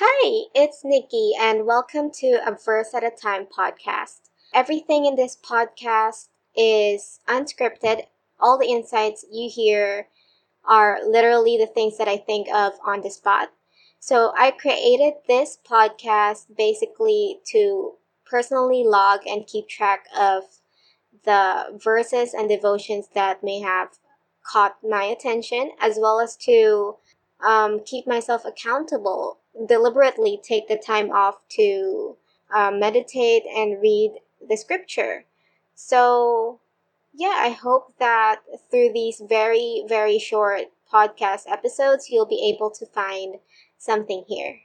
Hi, it's Nikki, and welcome to A Verse at a Time podcast. Everything in this podcast is unscripted. All the insights you hear are literally the things that I think of on the spot. So I created this podcast basically to personally log and keep track of the verses and devotions that may have caught my attention, as well as to um, keep myself accountable, deliberately take the time off to uh, meditate and read the scripture. So, yeah, I hope that through these very, very short podcast episodes, you'll be able to find something here.